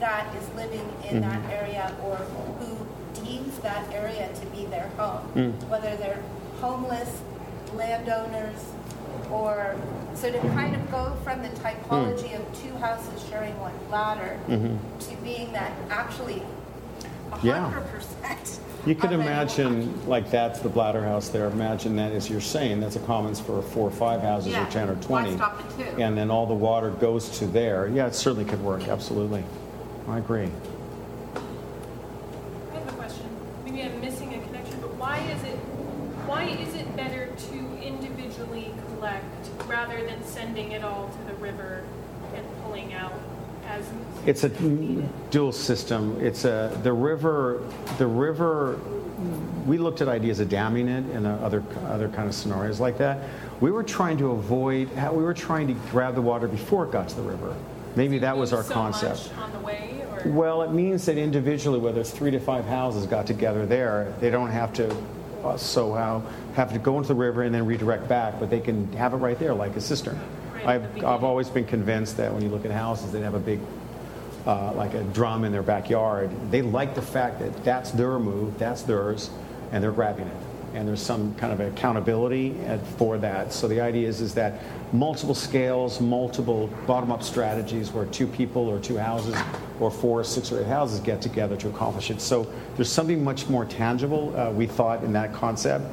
that is living in that Mm-hmm. area or who deems that area to be their home, Hmm. whether they're homeless, landowners, or So to kind of go from the typology of two houses sharing one bladder to being that actually Yeah. hundred percent. You could imagine, like that's the bladder house there. Imagine that, as you're saying, that's a commons for four or five houses, Yeah. or ten or Why twenty. stop at two? And then all the water goes to there. Yeah, it certainly could work. Absolutely, I agree. I have a question. Maybe I'm missing a connection, but why is it why is it better to individually collect rather than sending it all to the river and pulling out as It's a dual system. It's a the river. The river. We looked at ideas of damming it and uh, other other kind of scenarios like that. We were trying to avoid. We were trying to grab the water before it got to the river. Maybe that was our so concept. much on the way Well, it means that individually, whether it's three to five houses got together there, they don't have to uh, so how have to go into the river and then redirect back, but they can have it right there, like a cistern. Right I've, I've always been convinced that when you look at houses, they have a big, uh, like a drum in their backyard. They like the fact that that's their move, that's theirs, and they're grabbing it. And there's some kind of accountability for that. So the idea is, is that multiple scales, multiple bottom-up strategies where two people or two houses or four, six or eight houses get together to accomplish it. So there's something much more tangible, uh, we thought, in that concept.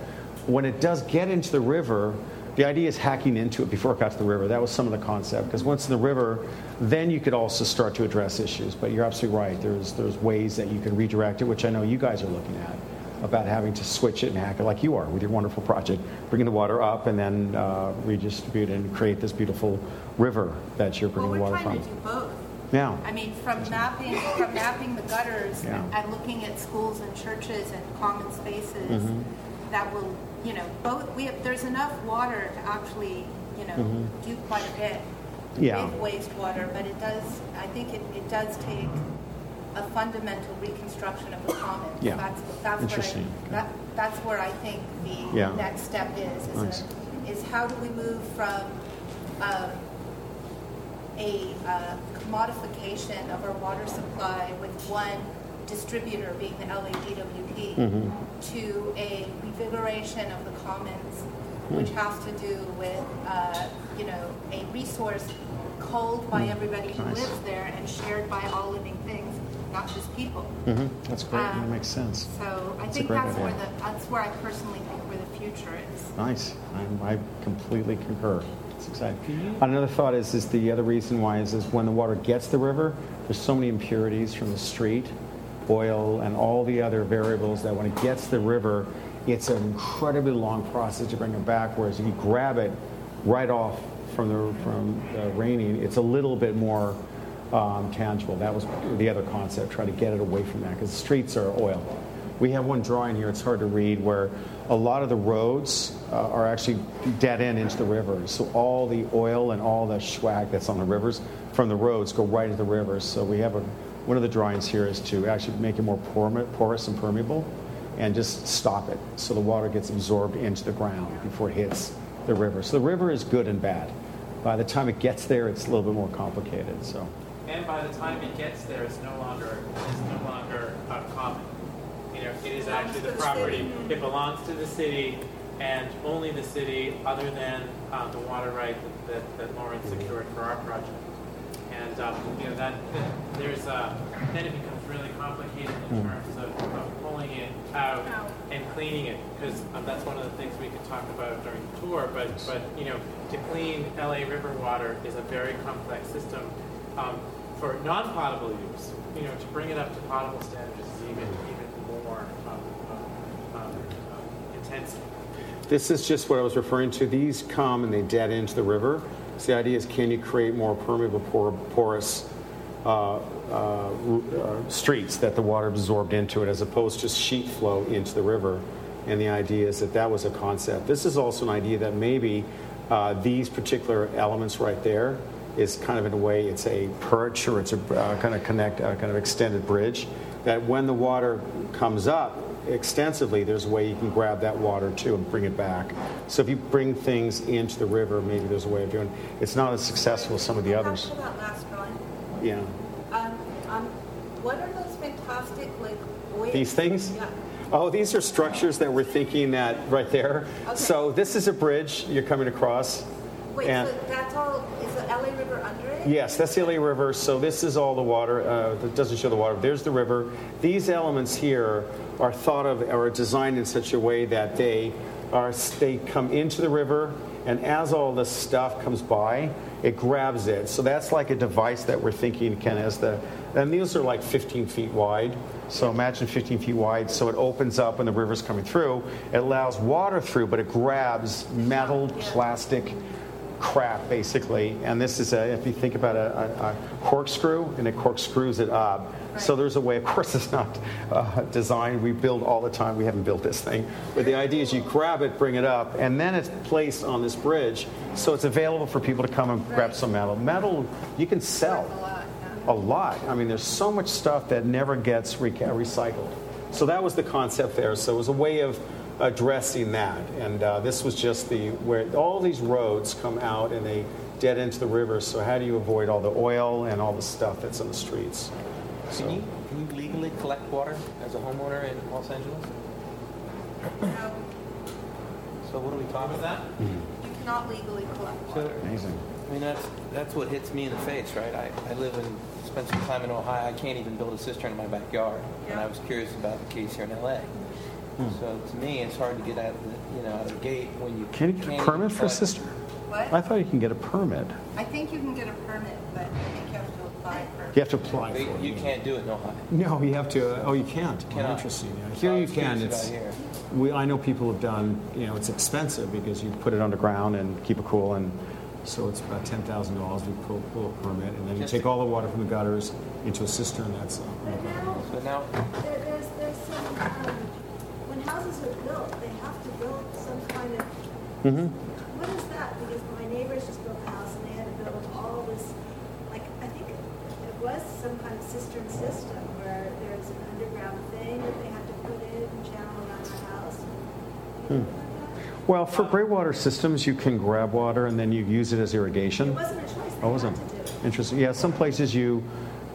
When it does get into the river, the idea is hacking into it before it got to the river. That was some of the concept. Because once in the river, then you could also start to address issues. But you're absolutely right. There's there's ways that you can redirect it, which I know you guys are looking at, about having to switch it and hack it like you are with your wonderful project, bringing the water up and then uh, redistribute and create this beautiful river that you're Well, bringing we're water trying from. both. Yeah. I mean, from mapping, from mapping the gutters Yeah. and looking at schools and churches and common spaces Mm-hmm. that will, you know, both, we have, there's enough water to actually, you know, do quite a bit Mm-hmm. Yeah. with wastewater, but it does, I think it, it does take a fundamental reconstruction of the commons. Yeah. That's, that's what I, Interesting. that, that's where I think the Yeah. next step is, is, Nice. a- is how do we move from, um, a uh, commodification of our water supply with one distributor being the LADWP Mm-hmm. to a revigoration of the commons, which has to do with, uh, you know, a resource culled by everybody who. Nice. lives there and shared by all living things, not just people. hmm That's great. Um, that makes sense. So I That's think great that's where the, that's where I personally think where the future is. Nice. I, I completely concur. It's exciting. Another thought is, is the other reason why is, is when the water gets the river, there's so many impurities from the street, oil, and all the other variables that when it gets the river, it's an incredibly long process to bring it back. Whereas if you grab it right off from the from the raining, it's a little bit more um, tangible. That was the other concept, try to get it away from that because the streets are oil. We have one drawing here, it's hard to read, where a lot of the roads uh, are actually dead end into the rivers. So all the oil and all the swag that's on the rivers from the roads go right into the rivers. So we have a, one of the drawings here is to actually make it more porous and permeable and just stop it so the water gets absorbed into the ground before it hits the river. So the river is good and bad. By the time it gets there, it's a little bit more complicated. So And by the time it gets there, it's no longer it's no longer a common. You know, it is actually the property. It belongs to the city, and only the city, other than uh, the water right that, that, that Lauren secured for our project. And um, you know that, that there's uh, then it becomes really complicated in terms of, of pulling it out Out. and cleaning it because um, that's one of the things we could talk about during the tour. But but you know to clean LA river water is a very complex system. Um, for non-potable use, you know, to bring it up to potable standards is even even more um, um, um, um, intensive. This is just what I was referring to. These come and they dead into the river. So the idea is can you create more permeable, porous uh, uh, uh, streets that the water absorbed into it as opposed to sheet flow into the river? And the idea is that that was a concept. This is also an idea that maybe uh, these particular elements right there is kind of in a way it's a perch or it's a uh, kind of connect uh, kind of extended bridge that when the water comes up extensively, there's a way you can grab that water too and bring it back. So if you bring things into the river, maybe there's a way of doing. It's not as successful as some of the others. that last. Yeah. Um, um, what are those fantastic, like? These things? Yeah. Oh, these are structures that we're thinking that right there. Okay. So this is a bridge you're coming across. Wait, And- so that's all, is the LA River under it? Yes, that's the LA River. So this is all the water. Uh, that doesn't show the water. There's the river. These elements here are thought of or designed in such a way that they are they come into the river, and as all this stuff comes by, it grabs it. So that's like a device that we're thinking can as the and these are like 15 feet wide. So imagine 15 feet wide. So it opens up when the river's coming through. It allows water through, but it grabs metal, plastic, crap basically and this is a if you think about a, a, a corkscrew and it corkscrews it up so there's a way of course it's not uh, designed. We build all the time. We haven't built this thing. But the idea is you grab it bring it up and then it's placed on this bridge. So it's available for people to come and grab some metal. Metal you can sell a lot i mean there's so much stuff that never gets re- recycled. So that was the concept there. So it was a way of addressing that. And uh, this was just the where all these roads come out and they dead into the river. So how do you avoid all the oil and all the stuff that's in the streets? Can you, can you legally collect water as a homeowner in Los Angeles? So what are we talking about? You cannot legally collect So. Amazing. I mean, that's, that's what hits me in the face, right? I, I live and spent some time in Ohio. I can't even build a cistern in my backyard. And I was curious about the case here in LA. Hmm. So to me, it's hard to get out of the, you know, out of the gate when you Can you get can't a even permit for a collect- cistern? What? I thought you can get a permit. I think you can get a permit, but apply for. You have to apply for They- it. You can't do it in Ohio. No, you have to. Oh, you can't. Oh, Cannot. interesting. Yeah. So Here you can. It's. about here. We, I know people have done. You know, it's expensive because you put it underground and keep it cool, and so it's about ten thousand dollars to pull, pull a permit, and then you Just take all the water from the gutters into a cistern. That's. Uh, But now, But now, there, there's, there's some, um, when houses are built, they have to build some kind of, Mhm. what is that? Because my neighbors just built a house and they had to build all this, like, I think it was some kind of cistern system where there's an underground thing that they had to put in and channel around the house. Hmm. Well, for gray water systems, you can grab water and then you use it as irrigation. It wasn't a choice, Oh, wasn't had to do it. interesting. Yeah, some places you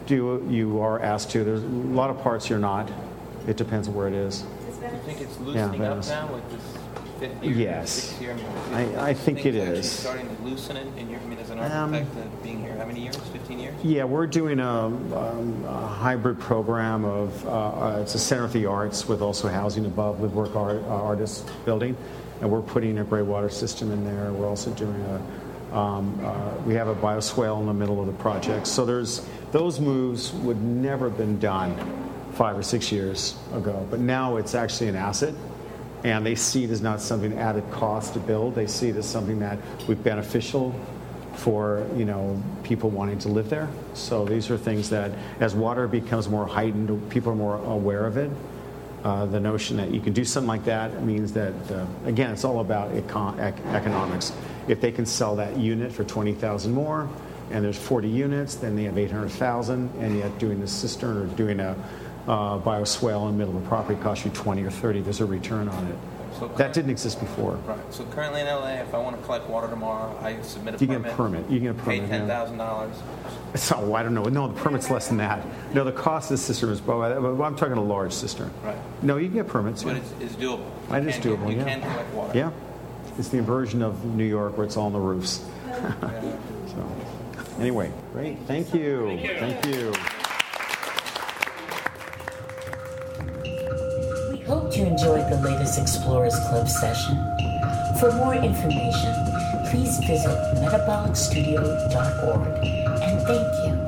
do you are asked to. There's a lot of parts you're not. It depends on where it is. It's you Venice. think it's Yeah, loosening up now with this fifth year, Yes. sixth year? I- I think things it actually is. starting to loosen it. And you're, I mean, as an Um, architect, uh, being here how many years? 15 years? Yeah, we're doing a, um, a hybrid program of uh, uh, it's a center of the arts with also housing above with work art, uh, artist building, and we're putting a gray water system in there. We're also doing a um, uh, we have a bioswale in the middle of the project. So there's those moves would never have been done five or six years ago, but now it's actually an asset and they see it as not something added cost to build. They see it as something that would be beneficial for you know people wanting to live there. So these are things that, as water becomes more heightened, people are more aware of it. Uh, the notion that you can do something like that means that uh, again, it's all about econ- ec- economics. If they can sell that unit for twenty thousand more, and there's 40 units, then they have 800,000, and yet doing the cistern or doing a uh, bioswale in the middle of the property costs you 20 or 30. There's a return on it. So That didn't exist before. Right. So currently in LA, if I want to collect water tomorrow, I submit a permit. You get a permit. You get a Pay permit, ten yeah. thousand dollars. So I don't know. No, the permit's less than that. No, the cost of the cistern is. Well, I'm talking a large cistern. Right. No, you can get permits. But Yeah, it's, it's doable. You It is can get- doable, You yeah. can collect water. yeah. It's the inversion of New York where it's all on the roofs. so, anyway, great. Thank you. Thank you. We hope you enjoyed the latest Explorers Club session. For more information, please visit metabolicstudio.org and thank you.